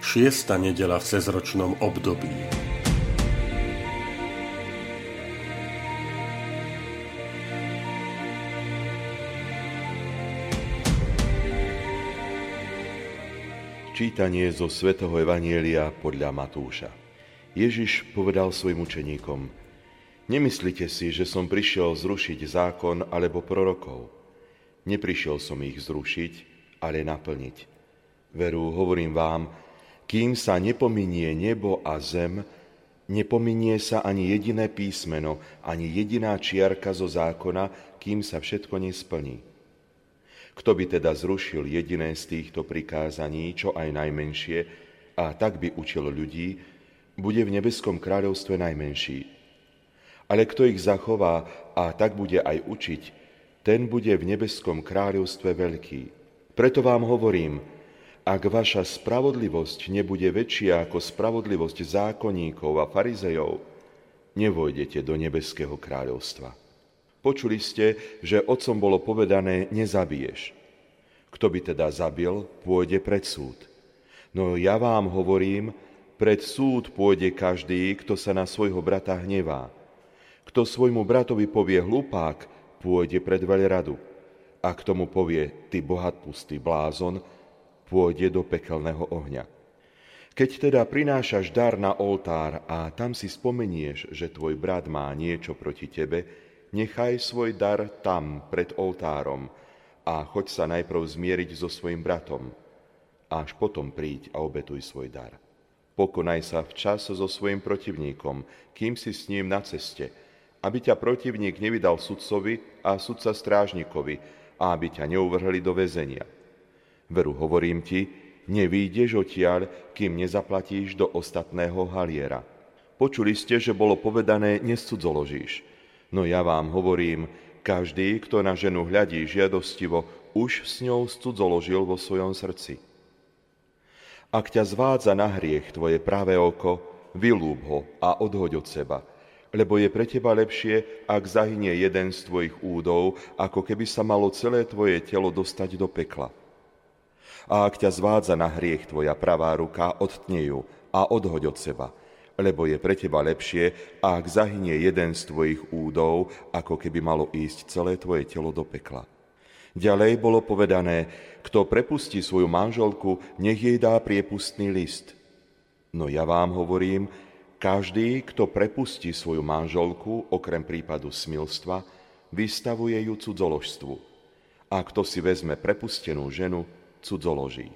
šiesta nedela v cezročnom období. Čítanie zo svätého Evanielia podľa Matúša. Ježiš povedal svojim učeníkom, Nemyslite si, že som prišiel zrušiť zákon alebo prorokov. Neprišiel som ich zrušiť, ale naplniť. Veru, hovorím vám, kým sa nepominie nebo a zem, nepominie sa ani jediné písmeno, ani jediná čiarka zo zákona, kým sa všetko nesplní. Kto by teda zrušil jediné z týchto prikázaní, čo aj najmenšie, a tak by učil ľudí, bude v nebeskom kráľovstve najmenší. Ale kto ich zachová a tak bude aj učiť, ten bude v nebeskom kráľovstve veľký. Preto vám hovorím, ak vaša spravodlivosť nebude väčšia ako spravodlivosť zákonníkov a farizejov, nevojdete do nebeského kráľovstva. Počuli ste, že otcom bolo povedané, nezabiješ. Kto by teda zabil, pôjde pred súd. No ja vám hovorím, pred súd pôjde každý, kto sa na svojho brata hnevá. Kto svojmu bratovi povie hlupák, pôjde pred veľradu. A k tomu povie, ty bohat pustý blázon, pôjde do pekelného ohňa. Keď teda prinášaš dar na oltár a tam si spomenieš, že tvoj brat má niečo proti tebe, nechaj svoj dar tam, pred oltárom a choď sa najprv zmieriť so svojim bratom. Až potom príď a obetuj svoj dar. Pokonaj sa včas so svojim protivníkom, kým si s ním na ceste, aby ťa protivník nevydal sudcovi a sudca strážnikovi a aby ťa neuvrhli do väzenia Veru hovorím ti, nevýjdeš odtiaľ, kým nezaplatíš do ostatného haliera. Počuli ste, že bolo povedané, nescudzoložíš. No ja vám hovorím, každý, kto na ženu hľadí žiadostivo, už s ňou scudzoložil vo svojom srdci. Ak ťa zvádza na hriech tvoje pravé oko, vylúb ho a odhoď od seba, lebo je pre teba lepšie, ak zahynie jeden z tvojich údov, ako keby sa malo celé tvoje telo dostať do pekla a ak ťa zvádza na hriech tvoja pravá ruka, odtne ju a odhoď od seba, lebo je pre teba lepšie, ak zahynie jeden z tvojich údov, ako keby malo ísť celé tvoje telo do pekla. Ďalej bolo povedané, kto prepustí svoju manželku, nech jej dá priepustný list. No ja vám hovorím, každý, kto prepustí svoju manželku, okrem prípadu smilstva, vystavuje ju cudzoložstvu. A kto si vezme prepustenú ženu, cudzoloží.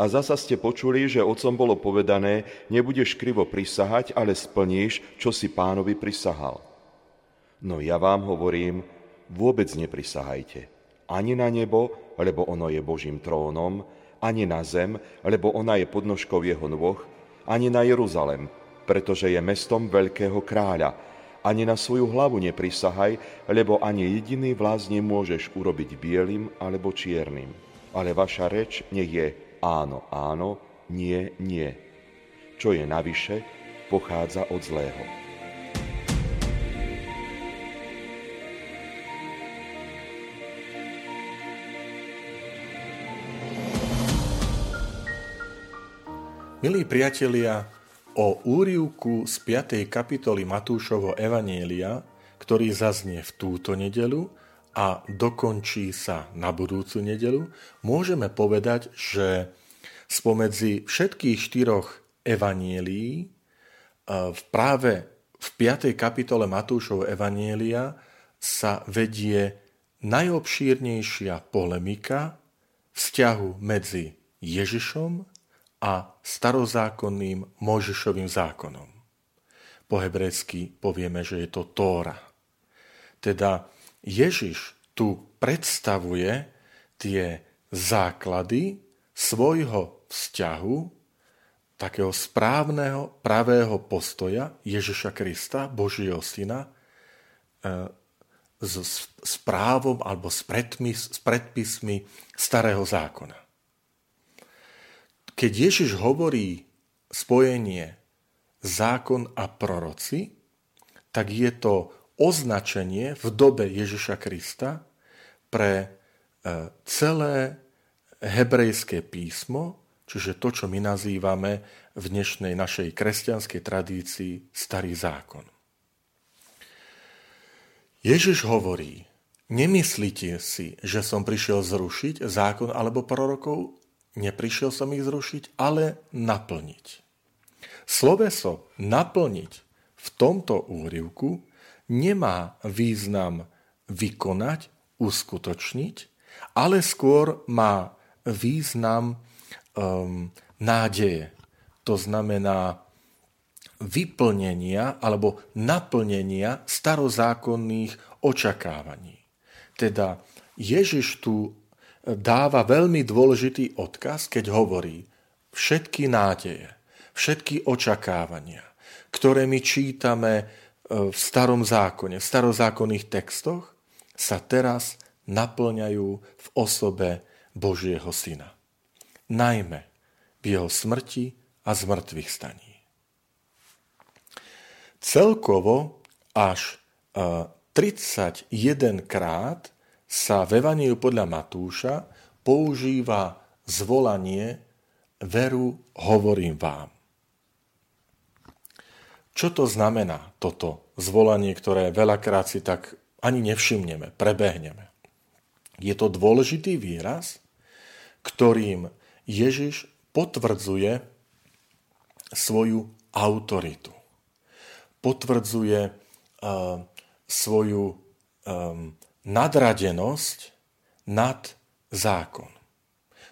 A zasa ste počuli, že otcom bolo povedané, nebudeš krivo prisahať, ale splníš, čo si pánovi prisahal. No ja vám hovorím, vôbec neprisahajte. Ani na nebo, lebo ono je Božím trónom, ani na zem, lebo ona je podnožkou jeho nôh, ani na Jeruzalem, pretože je mestom veľkého kráľa. Ani na svoju hlavu neprisahaj, lebo ani jediný vláz nemôžeš urobiť bielým alebo čiernym ale vaša reč nech je áno, áno, nie, nie. Čo je navyše, pochádza od zlého. Milí priatelia, o úrivku z 5. kapitoly Matúšovho Evanielia, ktorý zaznie v túto nedelu, a dokončí sa na budúcu nedelu, môžeme povedať, že spomedzi všetkých štyroch evanielií e, práve v 5. kapitole Matúšov evanielia sa vedie najobšírnejšia polemika vzťahu medzi Ježišom a starozákonným Mojžišovým zákonom. Po hebrejsky povieme, že je to Tóra. Teda Ježiš tu predstavuje tie základy svojho vzťahu takého správneho, pravého postoja Ježiša Krista, Božieho Syna, e, s, s právom alebo s, predpis, s predpismi starého zákona. Keď Ježiš hovorí spojenie zákon a proroci, tak je to označenie v dobe Ježiša Krista pre e, celé hebrejské písmo, čiže to, čo my nazývame v dnešnej našej kresťanskej tradícii Starý zákon. Ježiš hovorí, nemyslíte si, že som prišiel zrušiť zákon alebo prorokov? Neprišiel som ich zrušiť, ale naplniť. Sloveso naplniť v tomto úrivku nemá význam vykonať, uskutočniť, ale skôr má význam um, nádeje. To znamená vyplnenia alebo naplnenia starozákonných očakávaní. Teda Ježiš tu dáva veľmi dôležitý odkaz, keď hovorí všetky nádeje, všetky očakávania, ktoré my čítame v starom zákone, v starozákonných textoch, sa teraz naplňajú v osobe Božieho Syna. Najmä v jeho smrti a zmrtvých staní. Celkovo až 31 e, krát sa v Evaniu podľa Matúša používa zvolanie veru hovorím vám. Čo to znamená toto zvolanie, ktoré veľakrát si tak ani nevšimneme, prebehneme? Je to dôležitý výraz, ktorým Ježiš potvrdzuje svoju autoritu potvrdzuje uh, svoju um, nadradenosť nad zákon.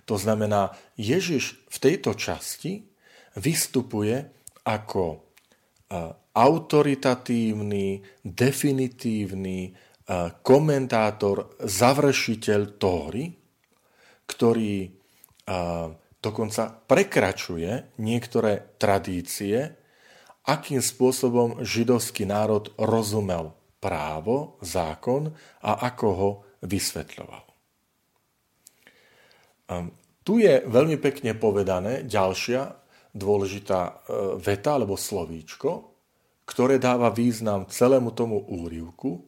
To znamená, Ježiš v tejto časti vystupuje ako autoritatívny, definitívny komentátor, završiteľ Tóry, ktorý dokonca prekračuje niektoré tradície akým spôsobom židovský národ rozumel právo, zákon a ako ho vysvetľoval. Tu je veľmi pekne povedané ďalšia dôležitá e, veta alebo slovíčko, ktoré dáva význam celému tomu úrivku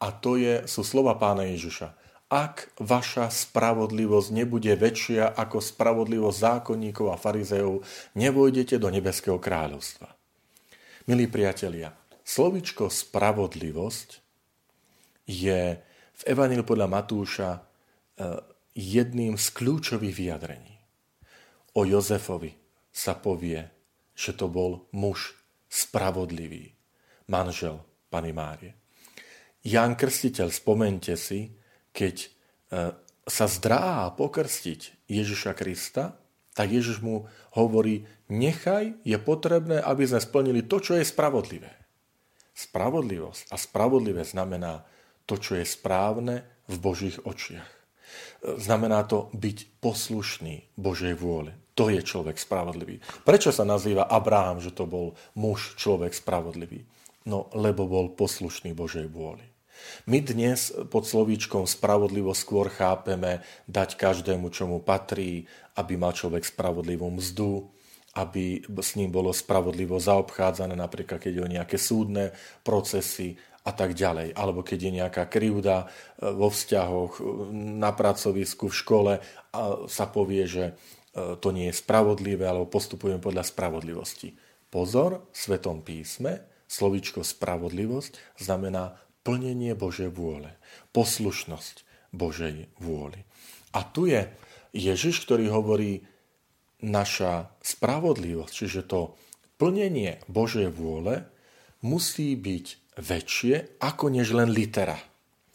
a to je, sú slova pána Ježiša. Ak vaša spravodlivosť nebude väčšia ako spravodlivosť zákonníkov a farizejov, nevojdete do nebeského kráľovstva. Milí priatelia, slovičko spravodlivosť je v Evaníliu podľa Matúša e, jedným z kľúčových vyjadrení. O Jozefovi sa povie, že to bol muž spravodlivý, manžel Pany Márie. Jan Krstiteľ, spomente si, keď e, sa zdráha pokrstiť Ježiša Krista, tak Ježiš mu hovorí, nechaj, je potrebné, aby sme splnili to, čo je spravodlivé. Spravodlivosť a spravodlivé znamená to, čo je správne v Božích očiach. Znamená to byť poslušný Božej vôle. To je človek spravodlivý. Prečo sa nazýva Abraham, že to bol muž, človek spravodlivý? No, lebo bol poslušný Božej vôli. My dnes pod slovíčkom spravodlivo skôr chápeme dať každému, čo mu patrí, aby mal človek spravodlivú mzdu, aby s ním bolo spravodlivo zaobchádzané, napríklad keď je o nejaké súdne procesy a tak ďalej. Alebo keď je nejaká krivda e, vo vzťahoch, e, na pracovisku, v škole a sa povie, že e, to nie je spravodlivé, alebo postupujeme podľa spravodlivosti. Pozor, v Svetom písme slovíčko spravodlivosť znamená plnenie Božej vôle, poslušnosť Božej vôli. A tu je Ježiš, ktorý hovorí, naša spravodlivosť, čiže to plnenie Božej vôle, musí byť väčšie ako než len litera.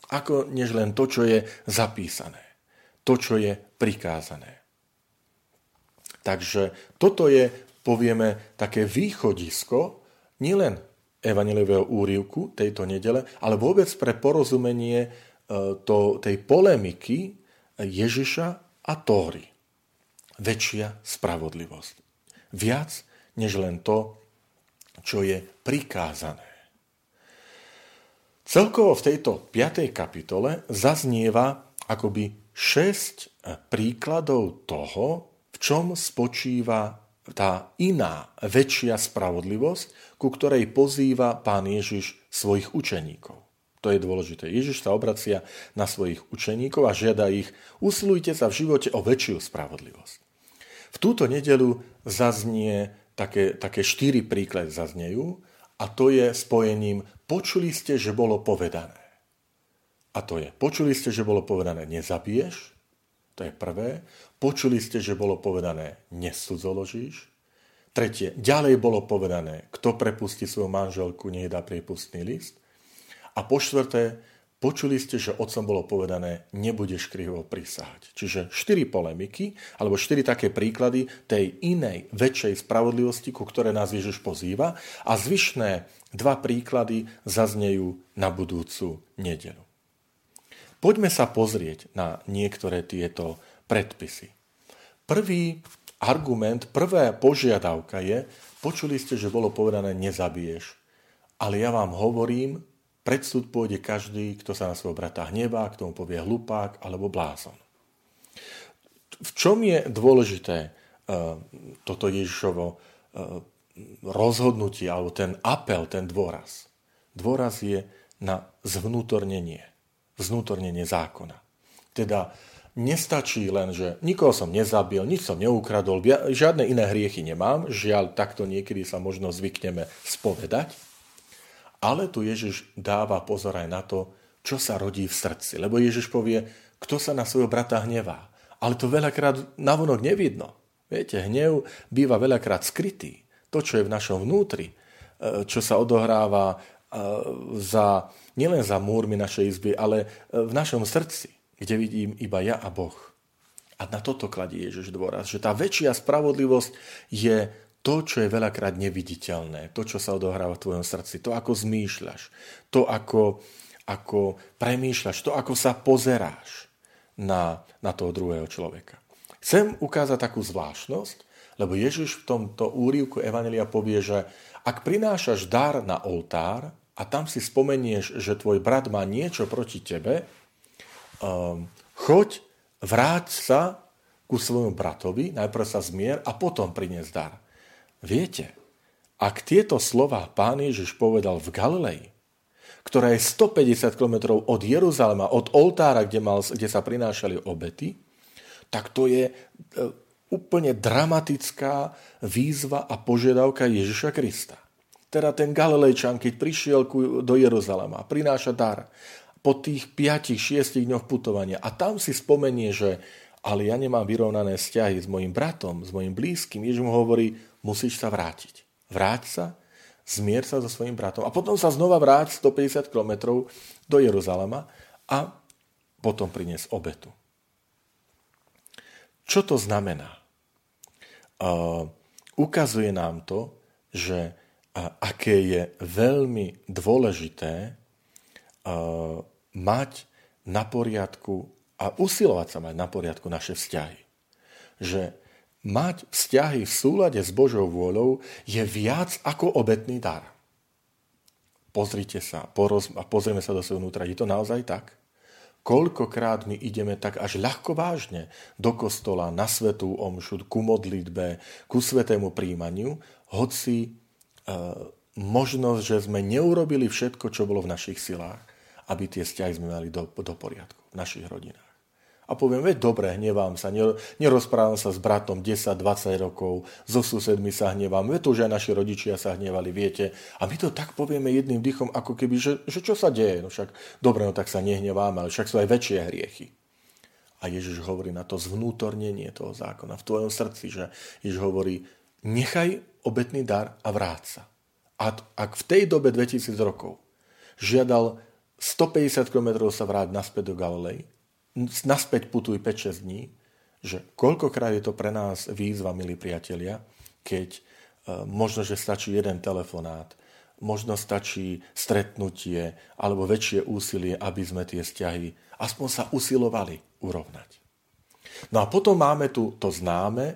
Ako než len to, čo je zapísané. To, čo je prikázané. Takže toto je, povieme, také východisko nielen evaneliového úrivku tejto nedele, ale vôbec pre porozumenie e, to, tej polemiky Ježiša a Tóry. Väčšia spravodlivosť. Viac než len to, čo je prikázané. Celkovo v tejto 5. kapitole zaznieva akoby 6 príkladov toho, v čom spočíva tá iná, väčšia spravodlivosť, ku ktorej pozýva pán Ježiš svojich učeníkov. To je dôležité. Ježiš sa obracia na svojich učeníkov a žiada ich, usilujte sa v živote o väčšiu spravodlivosť. V túto nedelu zaznie také, také štyri príklady zaznejú a to je spojením počuli ste, že bolo povedané. A to je, počuli ste, že bolo povedané, nezabiješ, to je prvé. Počuli ste, že bolo povedané, nesudzoložíš. Tretie, ďalej bolo povedané, kto prepustí svoju manželku, nech dá priepustný list. A po štvrté, počuli ste, že otcom bolo povedané, nebudeš krivo prisahať. Čiže štyri polemiky, alebo štyri také príklady tej inej, väčšej spravodlivosti, ku ktoré nás Ježiš pozýva a zvyšné dva príklady zaznejú na budúcu nedelu. Poďme sa pozrieť na niektoré tieto predpisy. Prvý argument, prvá požiadavka je, počuli ste, že bolo povedané nezabiješ. Ale ja vám hovorím, pred súd pôjde každý, kto sa na svojho brata hnevá, kto mu povie hlupák alebo blázon. V čom je dôležité uh, toto Ježišovo uh, rozhodnutie alebo ten apel, ten dôraz? Dôraz je na zvnútornenie znútornenie zákona. Teda nestačí len, že nikoho som nezabil, nič som neukradol, žiadne iné hriechy nemám, žiaľ, takto niekedy sa možno zvykneme spovedať, ale tu Ježiš dáva pozor aj na to, čo sa rodí v srdci. Lebo Ježiš povie, kto sa na svojho brata hnevá. Ale to veľakrát navonok nevidno. Viete, hnev býva veľakrát skrytý. To, čo je v našom vnútri, e, čo sa odohráva za, nielen za múrmi našej izby, ale e, v našom srdci, kde vidím iba ja a Boh. A na toto kladie Ježiš dôraz, že tá väčšia spravodlivosť je to, čo je veľakrát neviditeľné, to, čo sa odohráva v tvojom srdci, to, ako zmýšľaš, to, ako, ako premýšľaš, to, ako sa pozeráš na, na toho druhého človeka. Chcem ukázať takú zvláštnosť, lebo Ježiš v tomto úrivku Evanelia povie, že ak prinášaš dar na oltár a tam si spomenieš, že tvoj brat má niečo proti tebe, um, choď, vráť sa ku svojmu bratovi, najprv sa zmier a potom prinies dar. Viete, ak tieto slova pán Ježiš povedal v Galilei, ktorá je 150 km od Jeruzalema, od oltára, kde, mal, kde sa prinášali obety, tak to je úplne dramatická výzva a požiadavka Ježiša Krista. Teda ten Galilejčan, keď prišiel do Jeruzalema, prináša dar po tých 5-6 dňoch putovania a tam si spomenie, že ale ja nemám vyrovnané vzťahy s mojim bratom, s mojim blízkym. Ježiš mu hovorí, musíš sa vrátiť. Vráť sa, zmier sa so svojim bratom a potom sa znova vráť 150 km do Jeruzalema a potom prinies obetu. Čo to znamená? Uh, ukazuje nám to, že uh, aké je veľmi dôležité uh, mať na poriadku a usilovať sa mať na poriadku naše vzťahy. Že mať vzťahy v súlade s Božou vôľou je viac ako obetný dar. Pozrite sa, poroz, a pozrieme sa do svojho vnútra. Je to naozaj tak? Koľkokrát my ideme tak až ľahko vážne do kostola, na svetú omšu, ku modlitbe, ku svetému príjmaniu, hoci e, možnosť, že sme neurobili všetko, čo bolo v našich silách, aby tie vzťahy sme mali do, do poriadku v našich rodinách. A poviem, veď dobre, hnevám sa, nerozprávam sa s bratom 10-20 rokov, so susedmi sa hnevám, veď to už aj naši rodičia sa hnevali, viete. A my to tak povieme jedným dychom, ako keby, že, že čo sa deje, no však dobre, no tak sa nehneváme, ale však sú aj väčšie hriechy. A Ježiš hovorí na to zvnútornenie toho zákona v tvojom srdci, že Ježiš hovorí, nechaj obetný dar a vráť sa. A ak v tej dobe 2000 rokov žiadal 150 km sa vráť naspäť do Galilei, naspäť putuj 5-6 dní, že koľkokrát je to pre nás výzva, milí priatelia, keď e, možno, že stačí jeden telefonát, možno stačí stretnutie alebo väčšie úsilie, aby sme tie vzťahy aspoň sa usilovali urovnať. No a potom máme tu to známe e,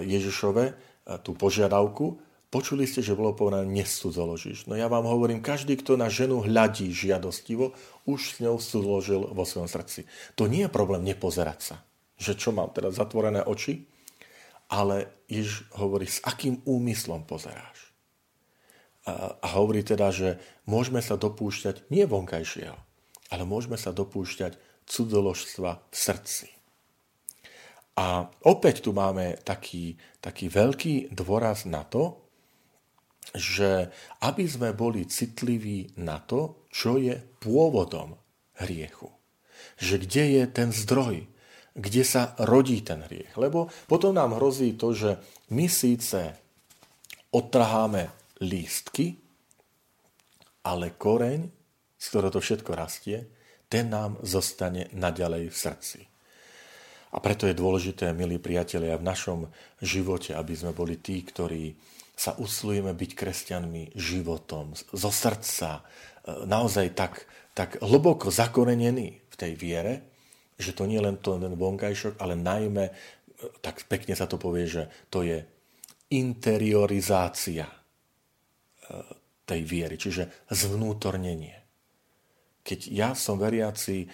Ježišove, e, tú požiadavku, Počuli ste, že bolo povedané, nesudzoložíš. No ja vám hovorím, každý, kto na ženu hľadí žiadostivo, už s ňou sudzoložil vo svojom srdci. To nie je problém nepozerať sa. Že čo mám teraz zatvorené oči? Ale Jež hovorí, s akým úmyslom pozeráš. A, a hovorí teda, že môžeme sa dopúšťať nie vonkajšieho, ale môžeme sa dopúšťať cudzoložstva v srdci. A opäť tu máme taký, taký veľký dôraz na to, že aby sme boli citliví na to, čo je pôvodom hriechu. Že kde je ten zdroj, kde sa rodí ten hriech. Lebo potom nám hrozí to, že my síce odtrháme lístky, ale koreň, z ktorého to všetko rastie, ten nám zostane naďalej v srdci. A preto je dôležité, milí priatelia, v našom živote, aby sme boli tí, ktorí sa usilujeme byť kresťanmi životom, zo srdca, e, naozaj tak, tak hlboko zakorenení v tej viere, že to nie len to, ten vonkajšok, ale najmä, e, tak pekne sa to povie, že to je interiorizácia e, tej viery, čiže zvnútornenie. Keď ja som veriaci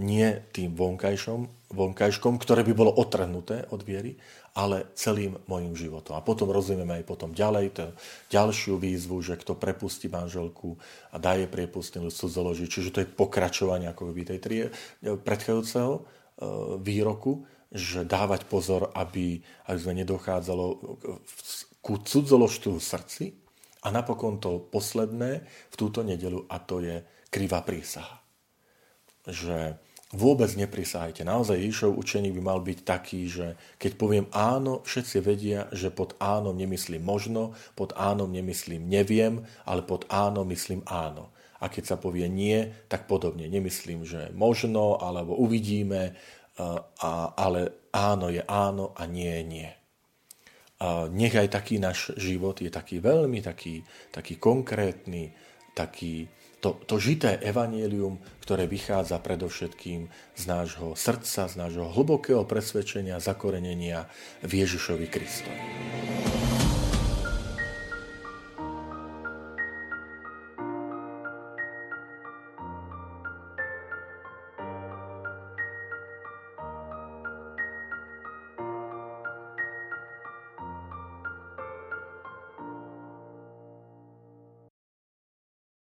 nie tým vonkajškom, ktoré by bolo otrhnuté od viery, ale celým mojim životom. A potom rozumieme aj potom ďalej to, ďalšiu výzvu, že kto prepustí manželku a daje priepustný list cudzoloží, čiže to je pokračovanie ako by tej trie, predchádzajúceho e, výroku, že dávať pozor, aby, aby sme nedochádzalo ku cudzoložstvu v srdci a napokon to posledné v túto nedelu a to je krivá prísaha. Že Vôbec neprisahajte. Naozaj Ježišov učeník by mal byť taký, že keď poviem áno, všetci vedia, že pod áno nemyslím možno, pod áno nemyslím neviem, ale pod áno myslím áno. A keď sa povie nie, tak podobne. Nemyslím, že možno, alebo uvidíme, ale áno je áno a nie je nie. Nech aj taký náš život je taký veľmi taký, taký konkrétny, taký, to, to žité evanielium, ktoré vychádza predovšetkým z nášho srdca, z nášho hlbokého presvedčenia, zakorenenia v Ježišovi Kristovi.